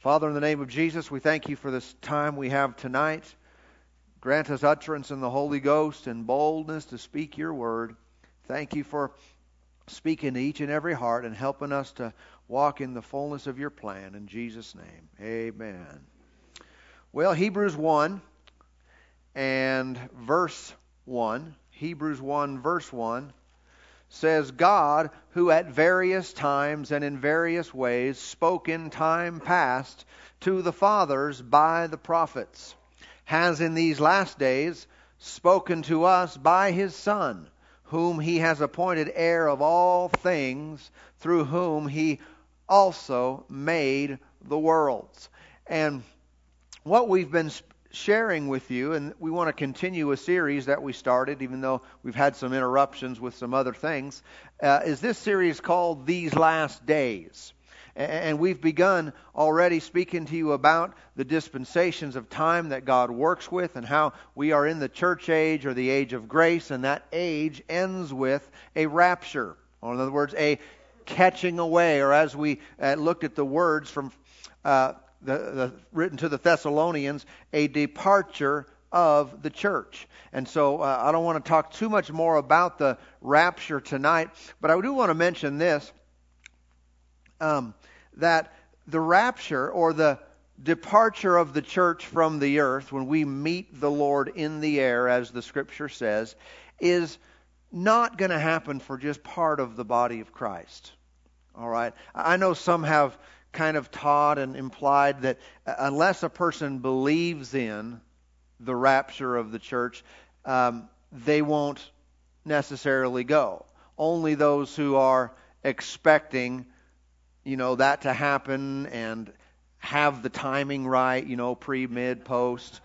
Father, in the name of Jesus, we thank you for this time we have tonight. Grant us utterance in the Holy Ghost and boldness to speak your word. Thank you for speaking to each and every heart and helping us to walk in the fullness of your plan. In Jesus' name, amen. Well, Hebrews 1 and verse 1, Hebrews 1, verse 1 says, God, who at various times and in various ways spoke in time past to the fathers by the prophets, has in these last days spoken to us by his Son, whom he has appointed heir of all things, through whom he also made the worlds. And what we've been sharing with you, and we want to continue a series that we started, even though we've had some interruptions with some other things, uh, is this series called These Last Days. And we've begun already speaking to you about the dispensations of time that God works with and how we are in the church age or the age of grace, and that age ends with a rapture. Or in other words, a catching away, or as we uh, looked at the words from uh, the, the, written to the Thessalonians, a departure of the church. And so uh, I don't want to talk too much more about the rapture tonight, but I do want to mention this um, that the rapture or the departure of the church from the earth, when we meet the Lord in the air, as the scripture says, is not going to happen for just part of the body of Christ. All right? I know some have kind of taught and implied that unless a person believes in the rapture of the church, um, they won't necessarily go. Only those who are expecting, you know, that to happen and have the timing right, you know, pre, mid, post,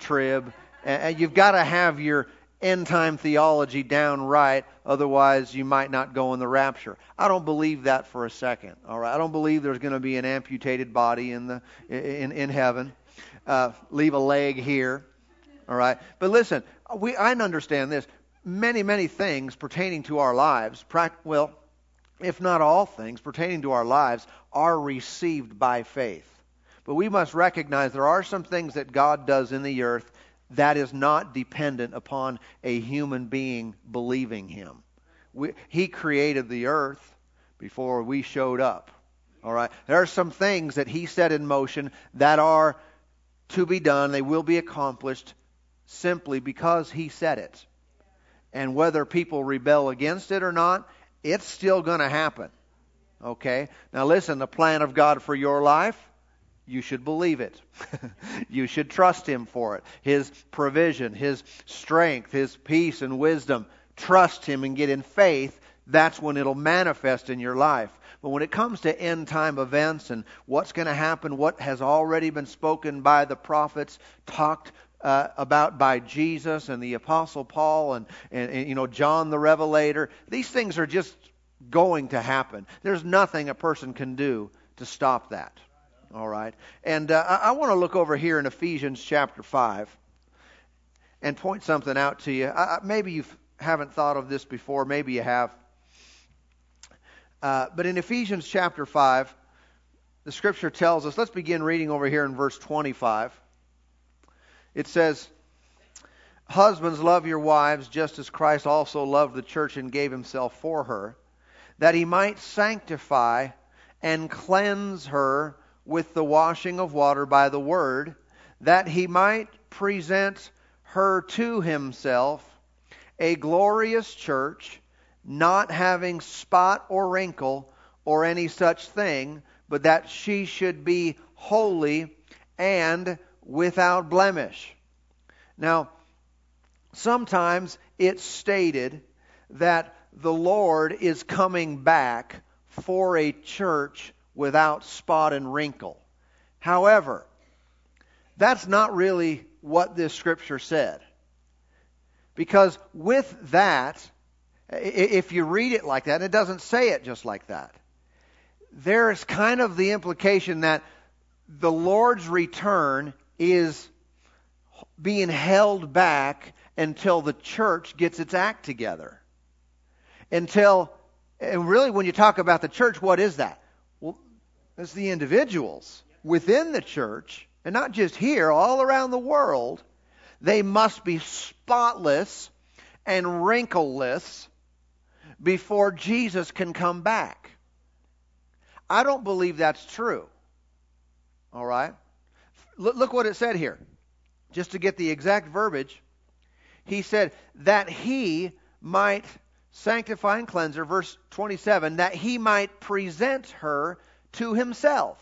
trib. And you've got to have your end time theology down right, otherwise you might not go in the rapture. I don't believe that for a second. All right, I don't believe there's going to be an amputated body in the in in heaven. Uh, leave a leg here. All right, but listen, we I understand this. Many many things pertaining to our lives, well, if not all things pertaining to our lives, are received by faith. But we must recognize there are some things that God does in the earth that is not dependent upon a human being believing him. We, he created the earth before we showed up. All right. There are some things that he set in motion that are to be done. They will be accomplished simply because he said it. And whether people rebel against it or not, it's still going to happen. Okay? Now listen, the plan of God for your life you should believe it. you should trust Him for it. His provision, His strength, His peace and wisdom. Trust Him and get in faith. That's when it'll manifest in your life. But when it comes to end time events and what's going to happen, what has already been spoken by the prophets, talked uh, about by Jesus and the Apostle Paul and, and, and, you know John the Revelator, these things are just going to happen. There's nothing a person can do to stop that. All right. And uh, I, I want to look over here in Ephesians chapter 5 and point something out to you. I, maybe you haven't thought of this before, maybe you have. Uh, but in Ephesians chapter 5, the scripture tells us, let's begin reading over here in verse 25. It says, Husbands, love your wives just as Christ also loved the church and gave himself for her, that he might sanctify and cleanse her with the washing of water by the word, that he might present her to himself a glorious church, not having spot or wrinkle or any such thing, but that she should be holy and without blemish. Now, sometimes it's stated that the Lord is coming back for a church without spot and wrinkle. However, that's not really what this scripture said. Because with that, if you read it like that, and it doesn't say it just like that. There's kind of the implication that the Lord's return is being held back until the church gets its act together. Until, and really when you talk about the church, what is that? It's the individuals. within the church, and not just here, all around the world, they must be spotless and wrinkleless before Jesus can come back. I don't believe that's true. All right? Look what it said here. Just to get the exact verbiage, he said, that he might sanctify and cleanse her, verse 27, that he might present her to himself.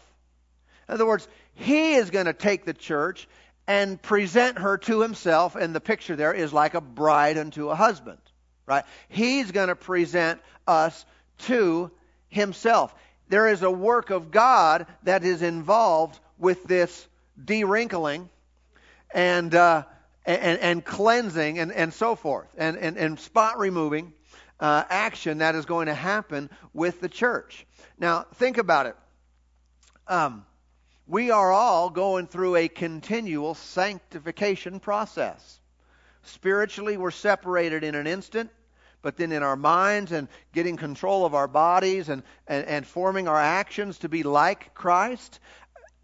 In other words, he is going to take the church and present her to himself, and the picture there is like a bride unto a husband, right? He's going to present us to himself. There is a work of God that is involved with this de-wrinkling and, uh, and, and cleansing and, and so forth, and, and, and spot removing uh, action that is going to happen with the church. Now, think about it. Um, we are all going through a continual sanctification process. Spiritually, we're separated in an instant, but then in our minds and getting control of our bodies and, and, and forming our actions to be like Christ,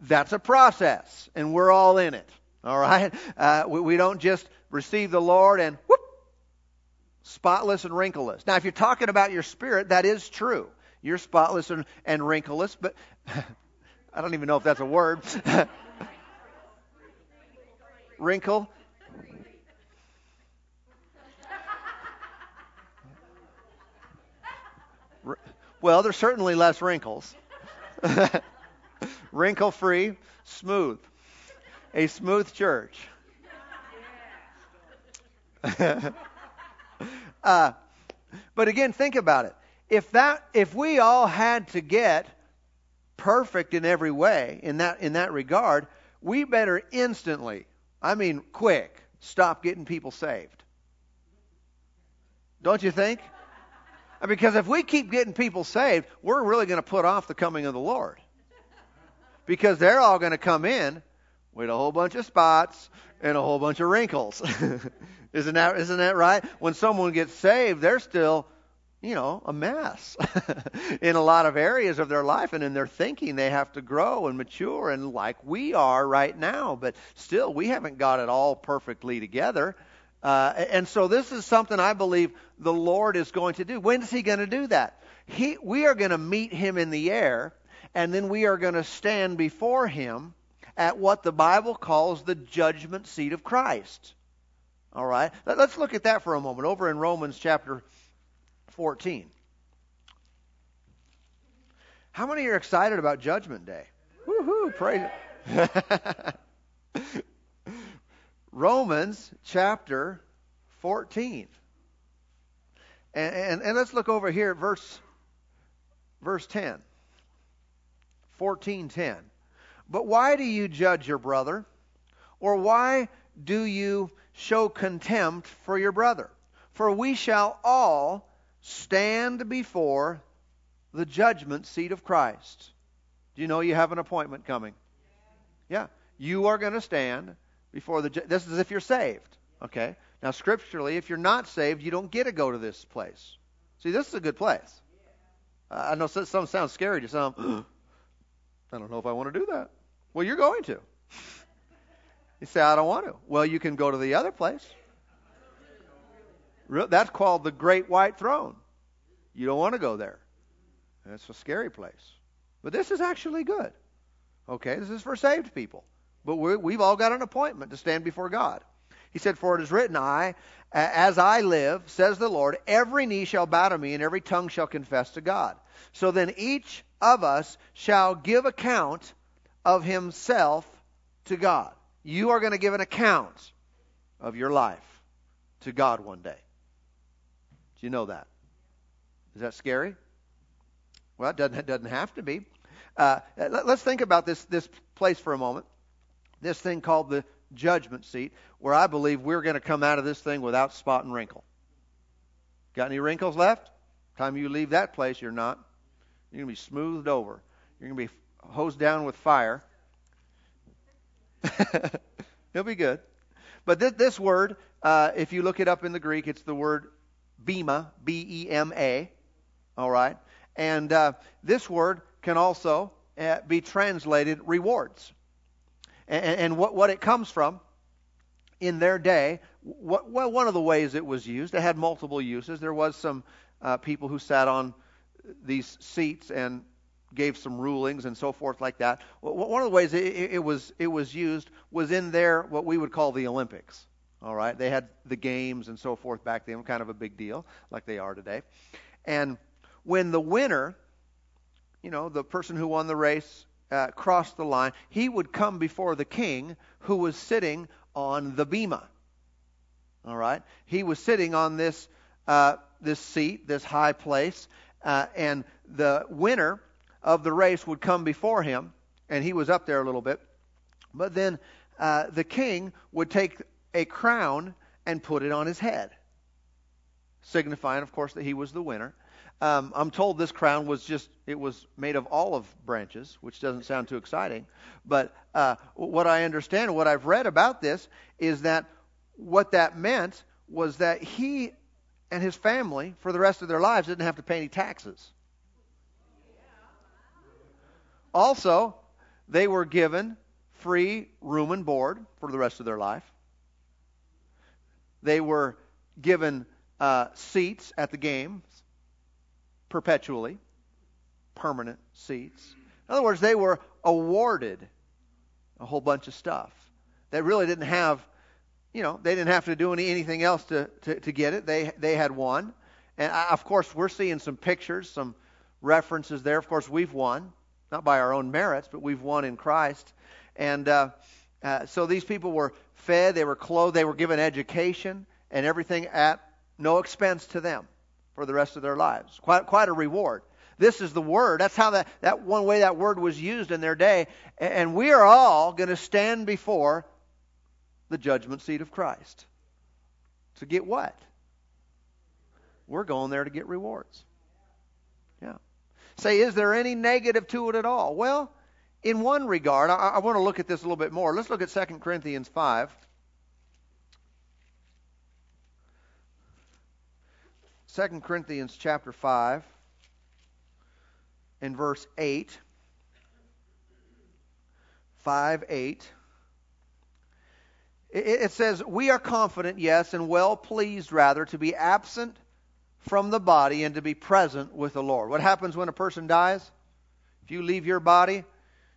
that's a process, and we're all in it. All right? Uh, we, we don't just receive the Lord and whoop, spotless and wrinkleless. Now, if you're talking about your spirit, that is true. You're spotless and, and wrinkleless, but I don't even know if that's a word. Wrinkle. Well, there's certainly less wrinkles. Wrinkle free, smooth a smooth church. uh, but again, think about it. If that, if we all had to get perfect in every way in that in that regard, we better instantly, I mean, quick, stop getting people saved. Don't you think? Because if we keep getting people saved, we're really going to put off the coming of the Lord. Because they're all going to come in with a whole bunch of spots and a whole bunch of wrinkles. isn't that isn't that right? When someone gets saved, they're still, you know, a mess in a lot of areas of their life and in their thinking. They have to grow and mature and like we are right now, but still we haven't got it all perfectly together. Uh, and so this is something I believe the Lord is going to do. When is He going to do that? He, we are going to meet Him in the air, and then we are going to stand before Him at what the Bible calls the judgment seat of Christ. All right? Let's look at that for a moment over in Romans chapter 14. How many are excited about Judgment Day? Woohoo! Praise Romans chapter 14. And, and, and, let's look over here at verse, verse 10. 14.10. But why do you judge your brother? Or why do you show contempt for your brother? For we shall all stand before the judgment seat of Christ. Do you know you have an appointment coming? Yeah. You are going to stand before the this is if you're saved. Okay? Now scripturally, if you're not saved, you don't get to go to this place. See, this is a good place. I know some sounds scary to some. I don't know if I want to do that. Well, you're going to. You say, I don't want to. Well, you can go to the other place. That's called the Great White Throne. You don't want to go there. That's a scary place. But this is actually good. Okay, this is for saved people. But we have all got an appointment to stand before God. He said, For it is written, I, as I live, says the Lord, every knee shall bow to me, and every tongue shall confess to God. So then each of us shall give account of himself to God. You are going to give an account of your life to God one day. Do you know that? Is that scary? Well, it doesn't, it doesn't have to be. Uh, let, us think about this, this place for a moment. This thing called the judgment seat, where I believe we're going to come out of this thing without spot and wrinkle. Got any wrinkles left? Time you leave that place, you're not. You're going to be smoothed over. You're going to be hosed down with fire. It'll be good. But this, this word, uh, if you look it up in the Greek, it's the word bema, B E M A. All right? And uh, this word can also uh, be translated rewards. And, and what, what it comes from in their day, what, well, one of the ways it was used, it had multiple uses. There was some uh, people who sat on these seats and gave some rulings and so forth like that. One of the ways it, it, was it was used was in their what we would call the Olympics. All right, they had the games and so forth back then, kind of a big deal, like they are today. And when the winner, you know, the person who won the race uh, crossed the line, he would come before the king who was sitting on the bema. All right, he was sitting on this uh, this seat, this high place, uh, and the winner of the race would come before him, and he was up there a little bit. But then uh, the king would take a crown and put it on his head, signifying, of course, that he was the winner. Um, I'm told this crown was just, it was made of olive branches, which doesn't sound too exciting. But uh, what I understand, what I've read about this, is that what that meant was that he and his family, for the rest of their lives, didn't have to pay any taxes. Also, they were given free room and board for the rest of their life. They were given uh, seats at the games perpetually, permanent seats. In other words, they were awarded a whole bunch of stuff. They really didn't have, you know, they didn't have to do any, anything else to, to, to get it. They, they had won. And I, of course, we're seeing some pictures, some references there. Of course, we've won not by our own merits, but we've won in Christ. And uh, uh, so these people were fed, they were clothed, they were given education and everything at no expense to them for the rest of their lives. Quite, quite a reward. This is the word. That's how that, that one way that word was used in their day. And we are all going to stand before the judgment seat of Christ. To get what? We're going there to get rewards. Yeah. Say, is there any negative to it at all? Well, in one regard, I, I want to look at this a little bit more. Let's look at 2 Corinthians 5. 2 Corinthians chapter 5 and verse 8. 5 8. It says, We are confident, yes, and well pleased rather to be absent from the body and to be present with the Lord. What happens when a person dies? If you leave your body,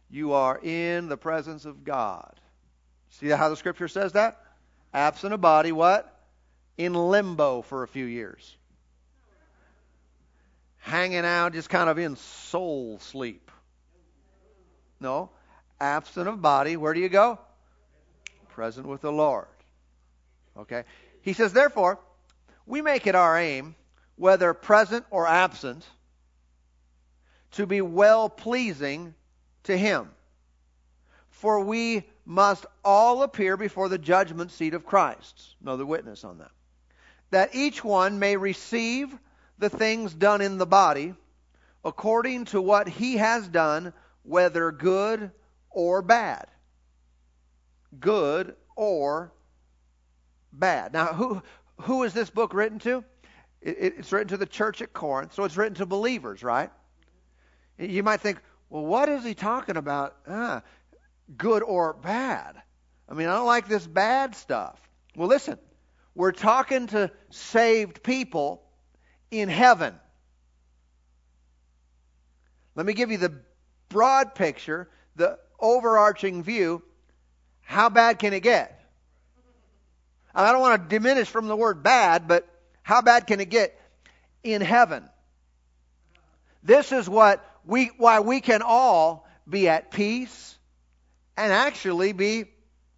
you are in the presence of God. See how the scripture says that? Absent a body, what? In limbo for a few years. Hanging out, just kind of in soul sleep. No. Absent of body, where do you go? Present with the Lord. Okay? He says, therefore, we make it our aim whether present or absent, to be well pleasing to Him. For we must all appear before the judgment seat of Christ. Another witness on that. That each one may receive the things done in the body according to what he has done, whether good or bad. Good or bad. Now, who, who is this book written to? It, it's written to the church at Corinth, so it's written to believers, right? You might think, well, what is he talking about? Ah, good or bad? I mean, I don't like this bad stuff. Well, listen, we're talking to saved people in heaven. Let me give you the broad picture, the overarching view. How bad can it get? I don't want to diminish from the word bad, but how bad can it get? In heaven. This is what we, why we can all be at peace and actually be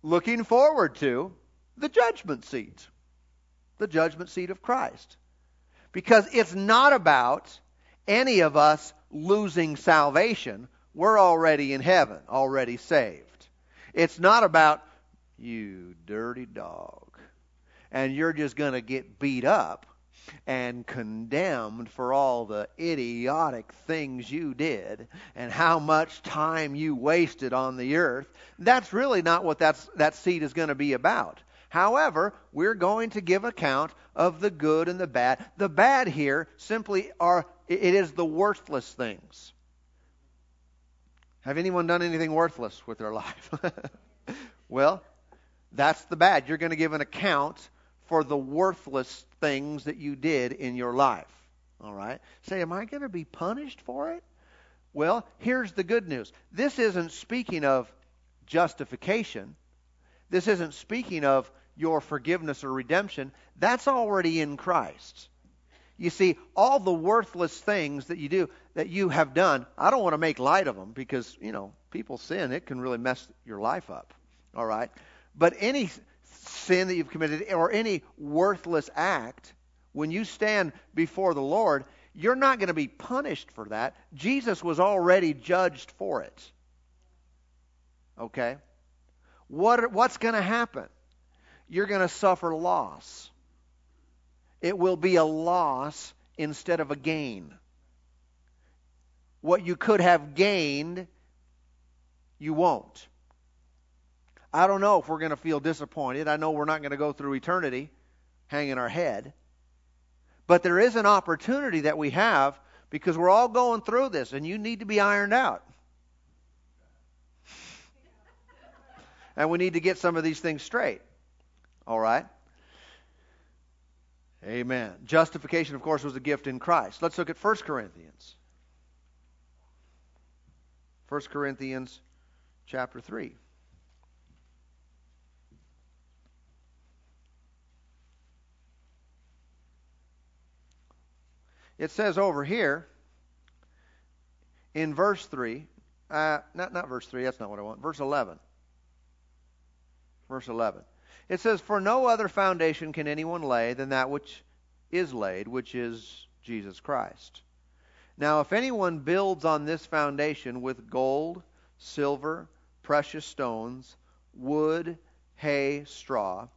looking forward to the judgment seat. The judgment seat of Christ. Because it's not about any of us losing salvation. We're already in heaven, already saved. It's not about you dirty dog and you're just going to get beat up and condemned for all the idiotic things you did and how much time you wasted on the earth. That's really not what that's, that seed is going to be about. However, we're going to give account of the good and the bad. The bad here simply are, it is the worthless things. Have anyone done anything worthless with their life? well, that's the bad. You're going to give an account for the worthless things that you did in your life. All right? Say, am I going to be punished for it? Well, here's the good news. This isn't speaking of justification. This isn't speaking of your forgiveness or redemption. That's already in Christ. You see, all the worthless things that you do, that you have done, I don't want to make light of them because, you know, people sin. It can really mess your life up. All right? But any sin that you've committed or any worthless act, when you stand before the Lord, you're not going to be punished for that. Jesus was already judged for it. Okay? What, what's going to happen? You're going to suffer loss it will be a loss instead of a gain. What you could have gained, you won't. I don't know if we're going to feel disappointed. I know we're not going to go through eternity hanging our head. But there is an opportunity that we have because we're all going through this and you need to be ironed out. and we need to get some of these things straight. All right? Amen. Justification, of course, was a gift in Christ. Let's look at 1 Corinthians. 1 Corinthians chapter 3. It says over here in verse 3, uh, not, not verse 3, that's not what I want, verse 11. Verse 11. It says, For no other foundation can anyone lay than that which is laid, which is Jesus Christ. Now, if anyone builds on this foundation with gold, silver, precious stones, wood, hay, straw,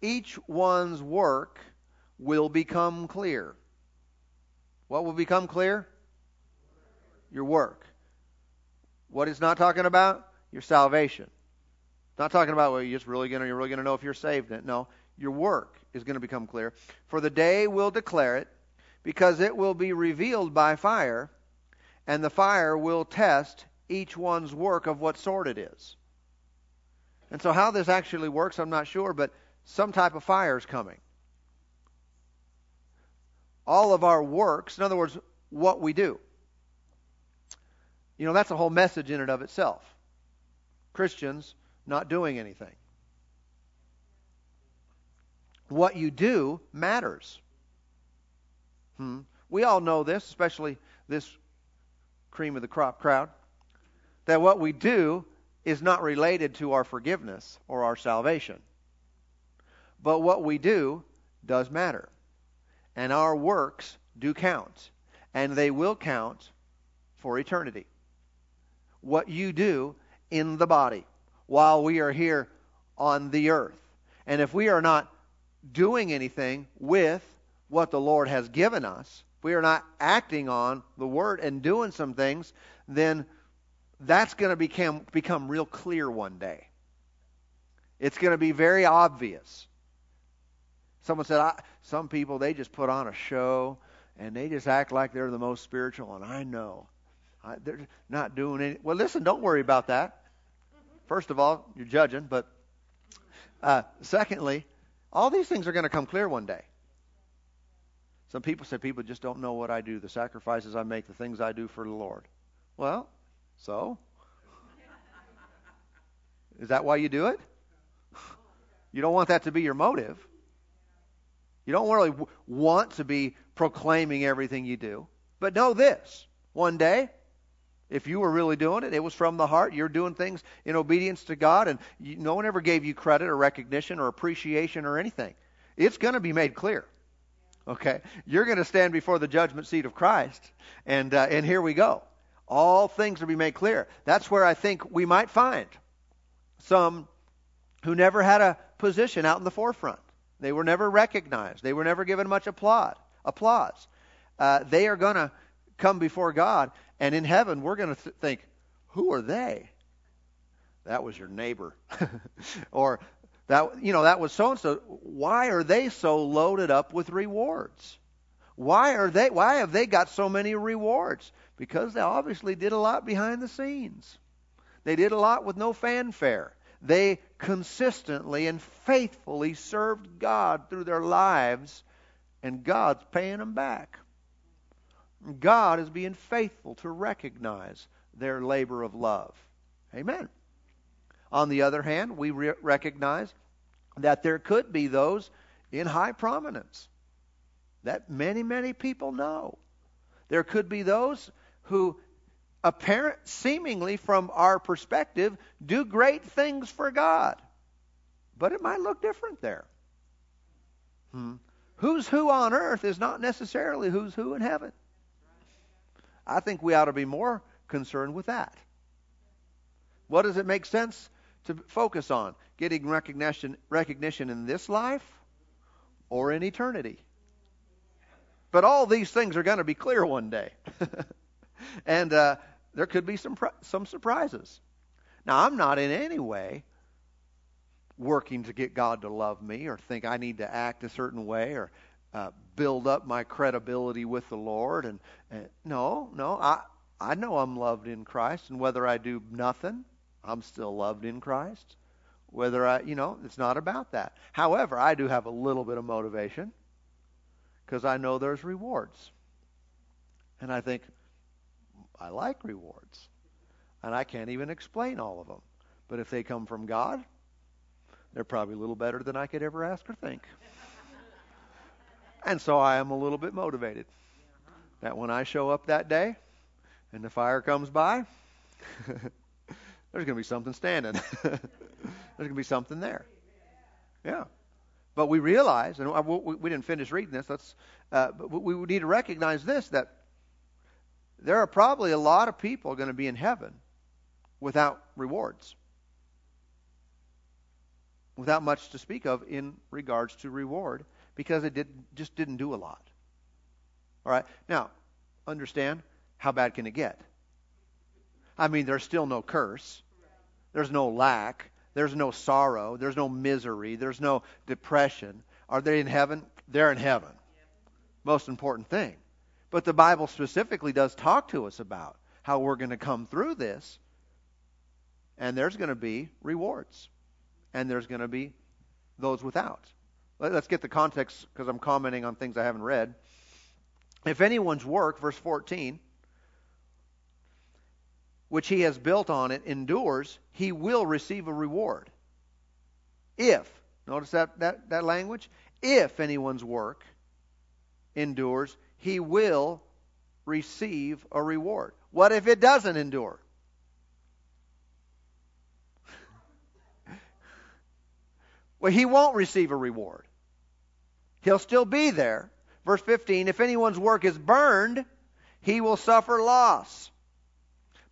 each one's work will become clear. What will become clear? Your work. What is not talking about? Your salvation. Not talking about well, you're just really gonna you're really gonna know if you're saved. No, your work is going to become clear. For the day will declare it, because it will be revealed by fire, and the fire will test each one's work of what sort it is. And so, how this actually works, I'm not sure, but some type of fire is coming. All of our works, in other words, what we do. You know, that's a whole message in and of itself. Christians not doing anything. What you do matters. Hmm. We all know this, especially this cream of the crop crowd, that what we do is not related to our forgiveness or our salvation. But what we do does matter. And our works do count. And they will count for eternity. What you do in the body while we are here on the earth. And if we are not doing anything with what the Lord has given us, we are not acting on the Word and doing some things, then that's going to become, become real clear one day. It's going to be very obvious. Someone said, I, some people, they just put on a show and they just act like they're the most spiritual, and I know. I, they're not doing any. Well, listen, don't worry about that. First of all, you're judging, but uh, secondly, all these things are going to come clear one day. Some people say people just don't know what I do, the sacrifices I make, the things I do for the Lord. Well, so? Is that why you do it? You don't want that to be your motive. You don't really want to be proclaiming everything you do. But know this one day, if you were really doing it, it was from the heart. You're doing things in obedience to God, and you, no one ever gave you credit or recognition or appreciation or anything. It's going to be made clear. Okay, you're going to stand before the judgment seat of Christ, and uh, and here we go. All things will be made clear. That's where I think we might find some who never had a position out in the forefront. They were never recognized. They were never given much applaud, applause. Uh, they are going to come before God, and in heaven, we're going to th- think, who are they? That was your neighbor. or that you know that was so and so why are they so loaded up with rewards why are they why have they got so many rewards because they obviously did a lot behind the scenes They did a lot with no fanfare. They consistently and faithfully served God through their lives, and God's paying them back. God is being faithful to recognize their labor of love. Amen. On the other hand, we re- recognize that there could be those in high prominence that many, many people know. There could be those who apparent seemingly from our perspective do great things for God. But it might look different there. Hmm. Who's who on earth is not necessarily who's who in heaven. I think we ought to be more concerned with that. What does it make sense to focus on? Getting recognition recognition in this life or in eternity? But all these things are going to be clear one day. and uh, there could be some, some surprises. Now, I'm not in any way working to get God to love me or think I need to act a certain way or uh, build up my credibility with the Lord. And, and no, no, I I know I'm loved in Christ, and whether I do nothing, I'm still loved in Christ. Whether I, you know, it's not about that. However, I do have a little bit of motivation because I know there's rewards. And I think, I like rewards. And I can't even explain all of them. But if they come from God, they're probably a little better than I could ever ask or think. and so I am a little bit motivated that when I show up that day and the fire comes by, there's going to be something standing. there's going to be something there. Yeah. But we realize, and we didn't finish reading this, let's, uh, but we need to recognize this that there are probably a lot of people going to be in heaven without rewards, without much to speak of in regards to reward, because they did, just didn't do a lot. All right? Now, understand how bad can it get? I mean, there's still no curse, there's no lack, there's no sorrow. There's no misery. There's no depression. Are they in heaven? They're in heaven. Most important thing. But the Bible specifically does talk to us about how we're going to come through this. And there's going to be rewards. And there's going to be those without. Let's get the context because I'm commenting on things I haven't read. If anyone's work, verse 14, which he has built on it endures, he will receive a reward. If, notice that, that, that language? If anyone's work endures, he will receive a reward. What if it doesn't endure? well, he won't receive a reward. He'll still be there. Verse 15 If anyone's work is burned, he will suffer loss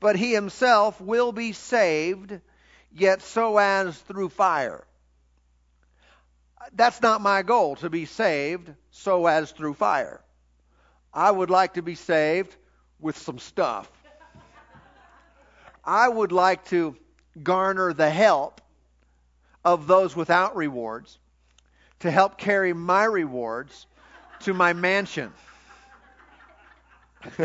but he himself will be saved, yet so as through fire. That's not my goal, to be saved so as through fire. I would like to be saved with some stuff. I would like to garner the help of those without rewards to help carry my rewards to my mansion.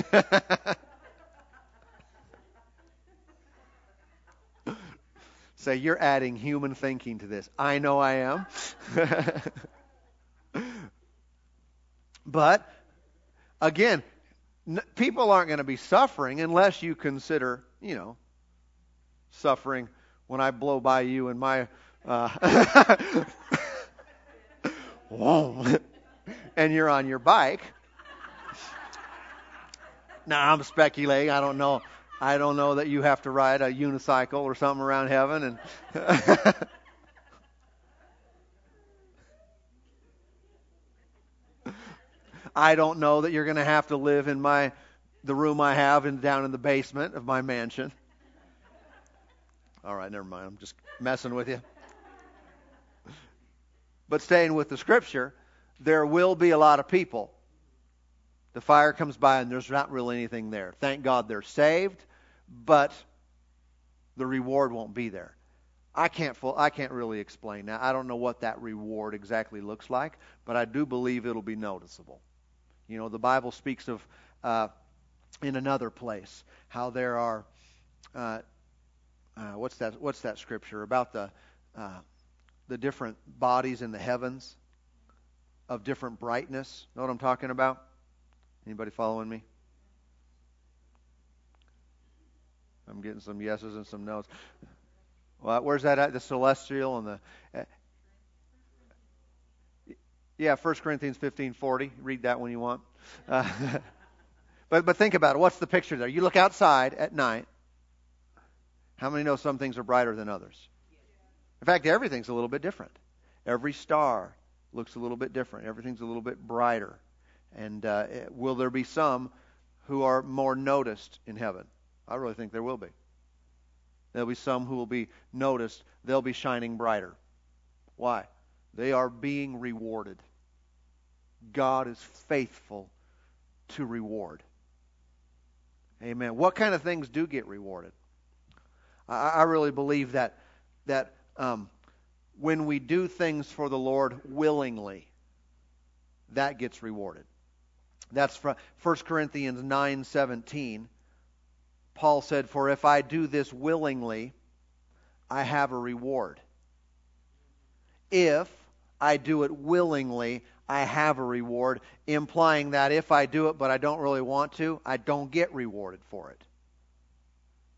Say, you're adding human thinking to this. I know I am. but, again, n- people aren't going to be suffering unless you consider, you know, suffering when I blow by you in my. Uh, and you're on your bike. Now, I'm speculating. I don't know. I don't know that you have to ride a unicycle or something around heaven and I don't know that you're going to have to live in my the room I have in down in the basement of my mansion. All right, never mind. I'm just messing with you. But staying with the scripture, there will be a lot of people. The fire comes by and there's not really anything there. Thank God they're saved but the reward won't be there. I can't full, I can't really explain that. I don't know what that reward exactly looks like, but I do believe it'll be noticeable. You know, the Bible speaks of uh, in another place how there are uh, uh, what's that? What's that scripture about the uh, the different bodies in the heavens of different brightness? Know what I'm talking about? Anybody following me? I'm getting some yeses and some nos. Well, where's that at? The celestial and the. Yeah, 1 Corinthians 15:40. Read that when you want. Uh, but but think about it. What's the picture there? You look outside at night. How many know some things are brighter than others? In fact, everything's a little bit different. Every star looks a little bit different. Everything's a little bit brighter. And uh, will there be some who are more noticed in heaven? I really think there will be. There'll be some who will be noticed. They'll be shining brighter. Why? They are being rewarded. God is faithful to reward. Amen. What kind of things do get rewarded? I, I really believe that that um, when we do things for the Lord willingly, that gets rewarded. That's from 1 Corinthians 9:17. Paul said, "For if I do this willingly, I have a reward. If I do it willingly, I have a reward, implying that if I do it but I don't really want to, I don't get rewarded for it.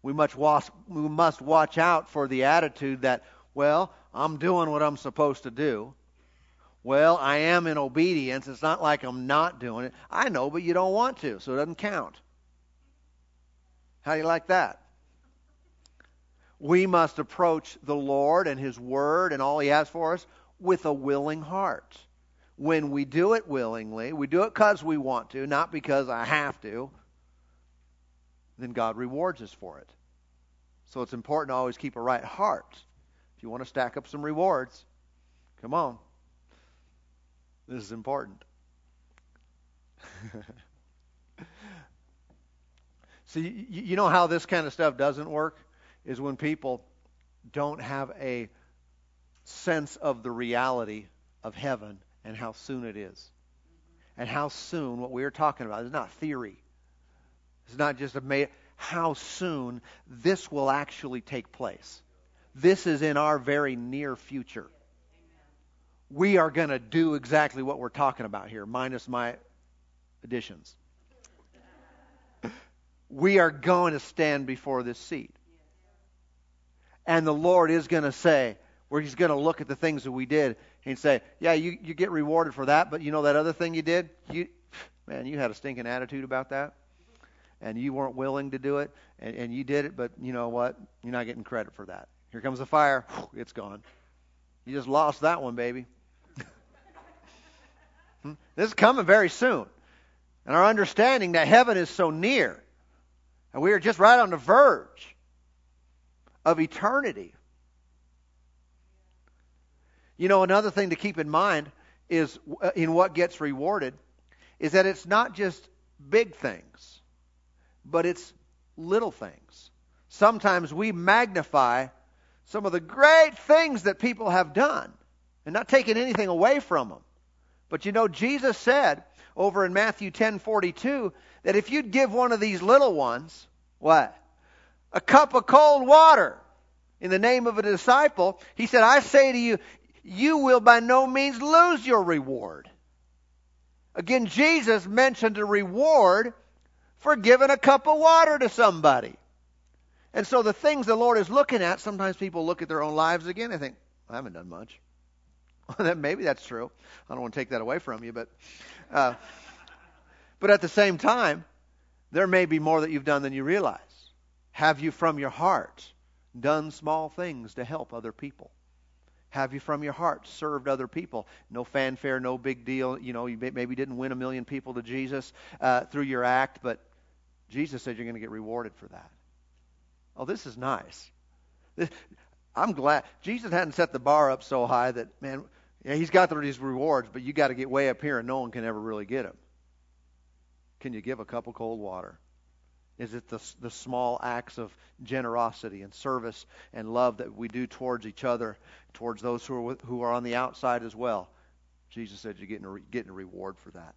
We must watch, we must watch out for the attitude that, well, I'm doing what I'm supposed to do. Well, I am in obedience. It's not like I'm not doing it. I know, but you don't want to, so it doesn't count. How do you like that? We must approach the Lord and His Word and all He has for us with a willing heart when we do it willingly, we do it because we want to, not because I have to, then God rewards us for it. So it's important to always keep a right heart. If you want to stack up some rewards, come on. This is important. See, you know how this kind of stuff doesn't work? Is when people don't have a sense of the reality of heaven and how soon it is. And how soon what we are talking about is not theory. It's not just a how soon this will actually take place. This is in our very near future. We are going to do exactly what we're talking about here, minus my additions. We are going to stand before this seat. And the Lord is going to say, where He's going to look at the things that we did He'd say, Yeah, you, you get rewarded for that, but you know that other thing you did? You, man, you had a stinking attitude about that. And you weren't willing to do it, and, and you did it, but you know what? You're not getting credit for that. Here comes the fire. It's gone. You just lost that one, baby. Hmm? this is coming very soon. And our understanding that heaven is so near, and we are just right on the verge of eternity. You know, another thing to keep in mind is uh, in what gets rewarded is that it's not just big things, but it's little things. Sometimes we magnify some of the great things that people have done and not taking anything away from them. But you know, Jesus said over in Matthew 10:42 that if you'd give one of these little ones, what? A cup of cold water in the name of a disciple, he said, I say to you, you will by no means lose your reward. Again, Jesus mentioned a reward for giving a cup of water to somebody. And so the things the Lord is looking at, sometimes people look at their own lives again and think, I haven't done much. Maybe that's true. I don't want to take that away from you, but uh, but at the same time, there may be more that you've done than you realize. Have you from your heart done small things to help other people? Have you from your heart served other people. No fanfare no big deal you know you maybe didn't win a million people to jesus uh, through your act but jesus said you're going to get rewarded for that. Oh this is nice. This, i'm glad jesus hadn't set the bar up so high that man yeah, he's got these rewards but you got to get way up here and no one can ever really get them can you give a cup of cold water is it the, the small acts of generosity and service and love that we do towards each other, towards those who are, who are on the outside as well? Jesus said you're getting a, getting a reward for that.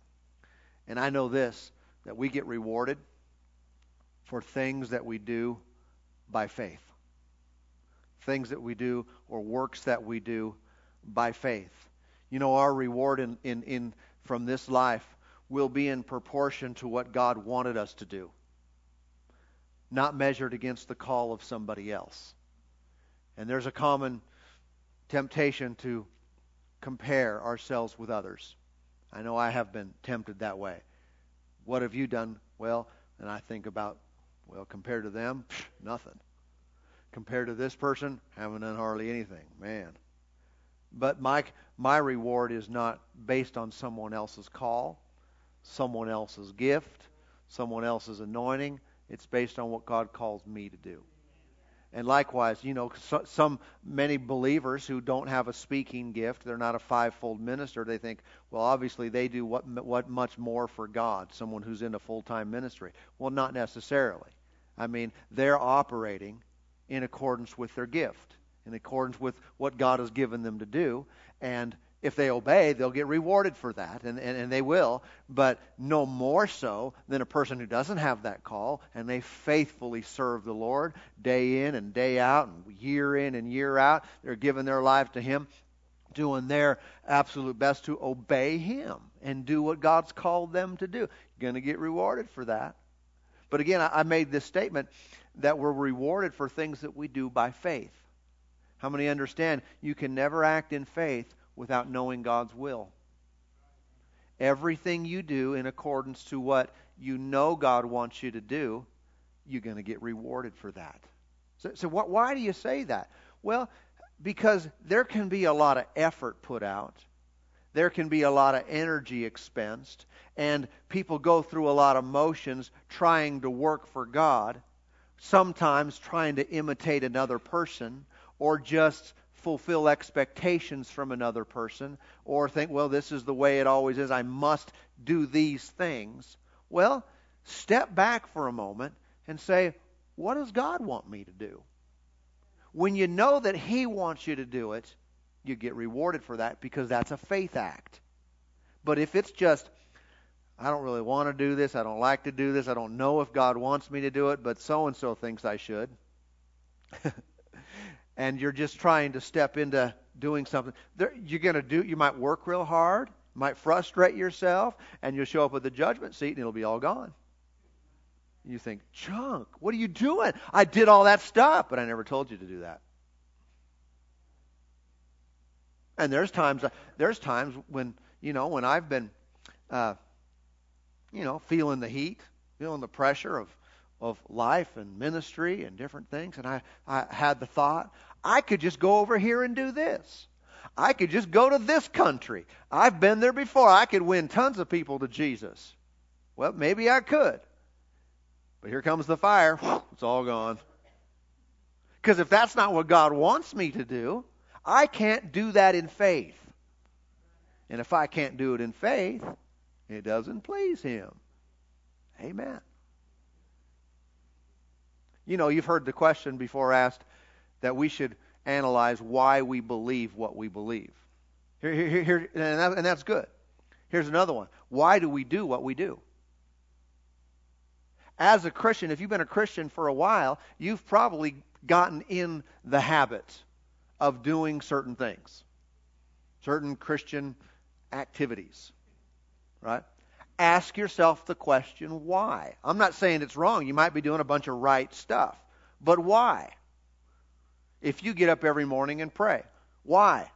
And I know this that we get rewarded for things that we do by faith. things that we do or works that we do by faith. You know, our reward in, in, in from this life will be in proportion to what God wanted us to do, not measured against the call of somebody else. And there's a common temptation to compare ourselves with others. I know I have been tempted that way. What have you done? Well, and I think about, well, compared to them, nothing. Compared to this person, haven't done hardly anything. Man. But my, my reward is not based on someone else's call, someone else's gift, someone else's anointing. It's based on what God calls me to do. And likewise, you know, so, some many believers who don't have a speaking gift, they're not a fivefold minister. They think, well, obviously they do what what much more for God. Someone who's in a full-time ministry. Well, not necessarily. I mean, they're operating in accordance with their gift, in accordance with what God has given them to do, and if they obey, they'll get rewarded for that, and, and, and they will, but no more so than a person who doesn't have that call and they faithfully serve the Lord day in and day out, and year in and year out. They're giving their life to Him, doing their absolute best to obey Him and do what God's called them to do. You're going to get rewarded for that. But again, I, I made this statement that we're rewarded for things that we do by faith. How many understand you can never act in faith without knowing God's will. Everything you do in accordance to what you know God wants you to do, you're going to get rewarded for that. So, so what, why do you say that? Well, because there can be a lot of effort put out. There can be a lot of energy expensed. And people go through a lot of motions trying to work for God, sometimes trying to imitate another person, or just fulfill expectations from another person or think, well, this is the way it always is. I must do these things. Well, step back for a moment and say, what does God want me to do? When you know that He wants you to do it, you get rewarded for that because that's a faith act. But if it's just, I don't really want to do this, I don't like to do this, I don't know if God wants me to do it, but so and so thinks I should. and you're just trying to step into doing something, there, you're going to do. You might work real hard, might frustrate yourself, and you'll show up at the judgment seat, and it'll be all gone. You think, Chunk, what are you doing? I did all that stuff, but I never told you to do that. And there's times, there's times when you know when I've been, uh, you know, feeling the heat, feeling the pressure of of life and ministry and different things, and I, I had the thought, I could just go over here and do this. I could just go to this country. I've been there before. I could win tons of people to Jesus. Well, maybe I could. But here comes the fire. It's all gone. Because if that's not what God wants me to do, I can't do that in faith. And if I can't do it in faith, it doesn't please Him. Amen. You know, you've heard the question before asked that we should analyze why we believe what we believe. Here, here, here, and, that, and that's good. Here's another one. Why do we do what we do? As a Christian, if you've been a Christian for a while, you've probably gotten in the habit of doing certain things, certain Christian activities, right? Ask yourself the question why. I'm not saying it's wrong. You might be doing a bunch of right stuff. But why? If you get up every morning and pray, why?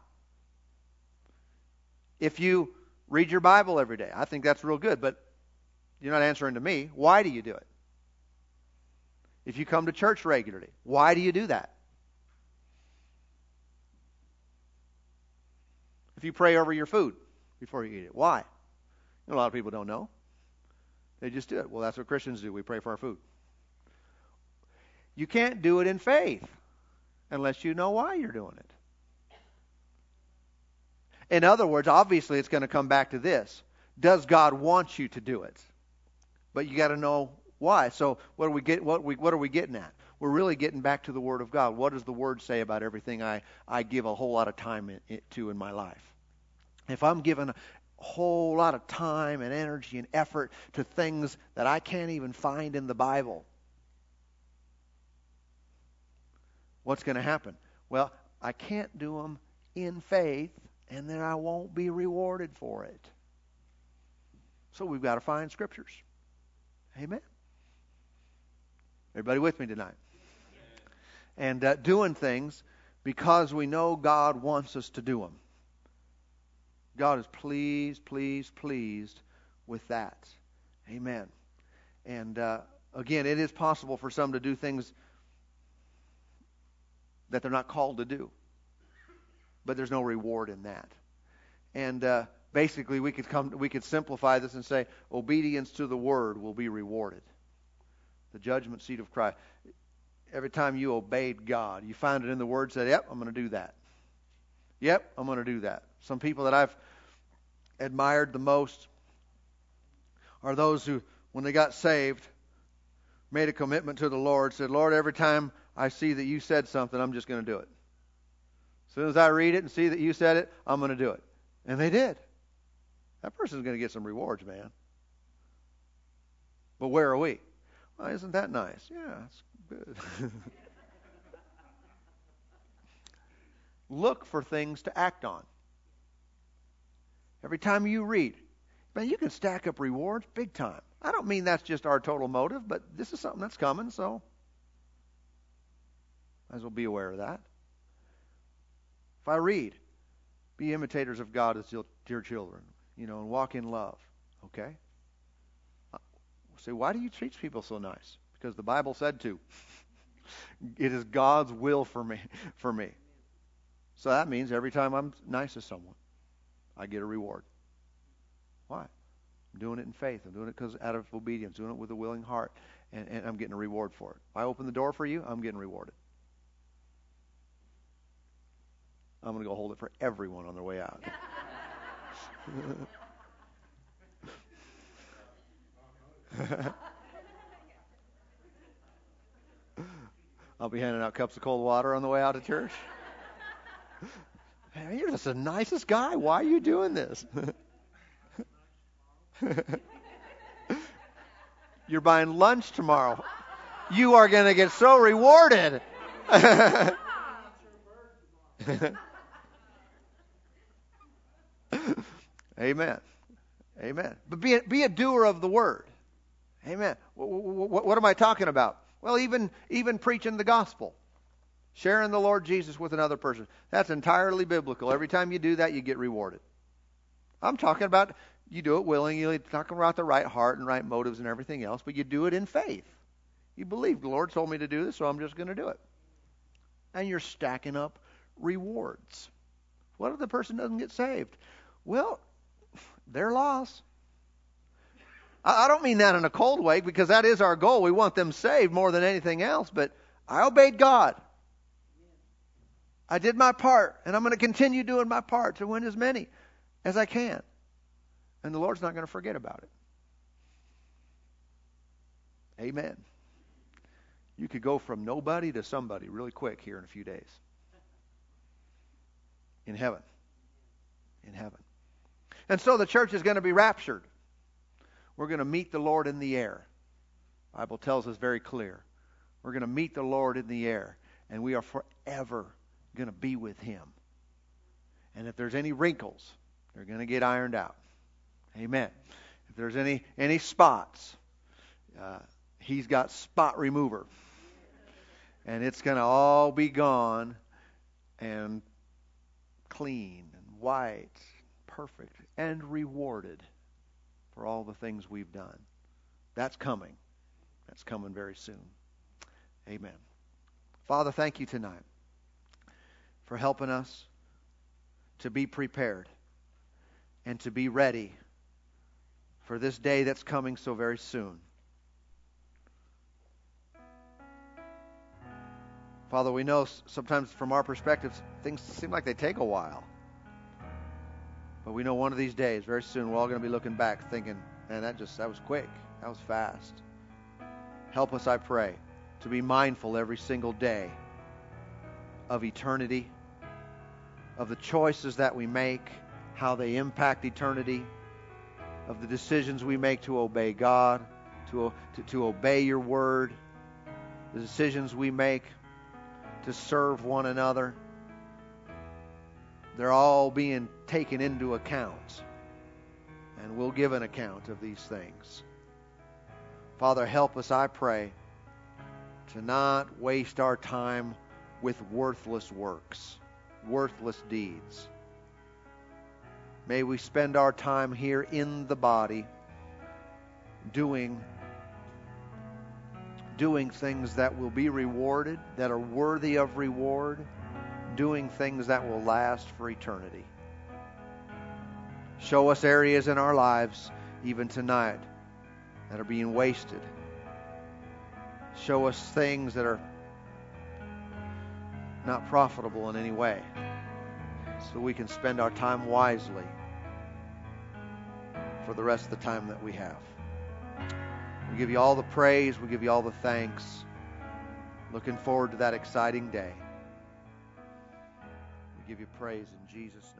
If you read your Bible every day, I think that's real good, but you're not answering to me. Why do you do it? If you come to church regularly, why do you do that? If you pray over your food before you eat it, why? A lot of people don't know. They just do it. Well, that's what Christians do. We pray for our food. You can't do it in faith unless you know why you're doing it. In other words, obviously it's going to come back to this. Does God want you to do it? But you got to know why. So what are we get what we what are we getting at? We're really getting back to the word of God. What does the word say about everything I I give a whole lot of time in, to in my life? If I'm given whole lot of time and energy and effort to things that I can't even find in the Bible, what's going to happen? Well, I can't do them in faith, and then I won't be rewarded for it. So we've got to find scriptures. Amen. Everybody with me tonight? And uh, doing things because we know God wants us to do them. God is pleased, pleased, pleased with that. Amen. And uh, again, it is possible for some to do things that they're not called to do, but there's no reward in that. And uh, basically, we could come, we could simplify this and say, obedience to the word will be rewarded. The judgment seat of Christ. Every time you obeyed God, you find it in the word. Said, "Yep, I'm going to do that." Yep, I'm going to do that. Some people that I've admired the most are those who, when they got saved, made a commitment to the Lord, said, Lord, every time I see that you said something, I'm just going to do it. As soon as I read it and see that you said it, I'm going to do it. And they did. That person's going to get some rewards, man. But where are we? Well, isn't that nice? Yeah, it's good. Look for things to act on. Every time you read, man, you can stack up rewards big time. I don't mean that's just our total motive, but this is something that's coming, so might as well be aware of that. If I read, be imitators of God as dear children, you know, and walk in love, okay? Uh, say, why do you treat people so nice? Because the Bible said to. it is God's will for me, for me. So that means every time I'm nice to someone, I get a reward. Why? I'm doing it in faith. I'm doing it because out of obedience, doing it with a willing heart, and, and I'm getting a reward for it. If I open the door for you, I'm getting rewarded. I'm going to go hold it for everyone on their way out. I'll be handing out cups of cold water on the way out of church. You're just the nicest guy. Why are you doing this? You're buying lunch tomorrow. You are going to get so rewarded. Amen. Amen. But be a, be a doer of the word. Amen. What am I talking about? Well, even even preaching the gospel, sharing the Lord Jesus with another person. That's entirely biblical. Every time you do that, you get rewarded. I'm talking about you do it willingly, talking about the right heart and right motives and everything else, but you do it in faith. You believe the Lord told me to do this, so I'm just going to do it. And you're stacking up rewards. What if the person doesn't get saved? Well, they're lost. I don't mean that in a cold way because that is our goal. We want them saved more than anything else, but I obeyed God. I did my part, and I'm going to continue doing my part to win as many as I can. And the Lord's not going to forget about it. Amen. You could go from nobody to somebody really quick here in a few days. In heaven. In heaven. And so the church is going to be raptured. We're going to meet the Lord in the air. Bible tells us very clear. We're going to meet the Lord in the air, and we are forever going to be with him. And if there's any wrinkles, they're going to get ironed out. Amen. If there's any any spots, uh, he's got spot remover, and it's going to all be gone and clean and white, perfect, and rewarded for all the things we've done. That's coming. That's coming very soon. Amen. Father, thank you tonight for helping us to be prepared and to be ready for this day that's coming so very soon. Father, we know sometimes from our perspectives, things seem like they take a while. But we know one of these days, very soon, we're all going to be looking back thinking, man, that just, that was quick. That was fast. Help us, I pray, to be mindful every single day of eternity, of the choices that we make, how they impact eternity of the decisions we make to obey God, to, to, to obey your word, the decisions we make to serve one another. They're all being taken into account. And we'll give an account of these things. Father, help us, I pray, to not waste our time with worthless works, worthless deeds. May we spend our time here in the body doing doing things that will be rewarded, that are worthy of reward, doing things that will last for eternity. Show us areas in our lives, even tonight, that are being wasted. Show us things that are not profitable in any way so we can spend our time wisely for the rest of the time that we have. We give you all the praise. We give you all the thanks. Looking forward to that exciting day. We give you praise in Jesus' name.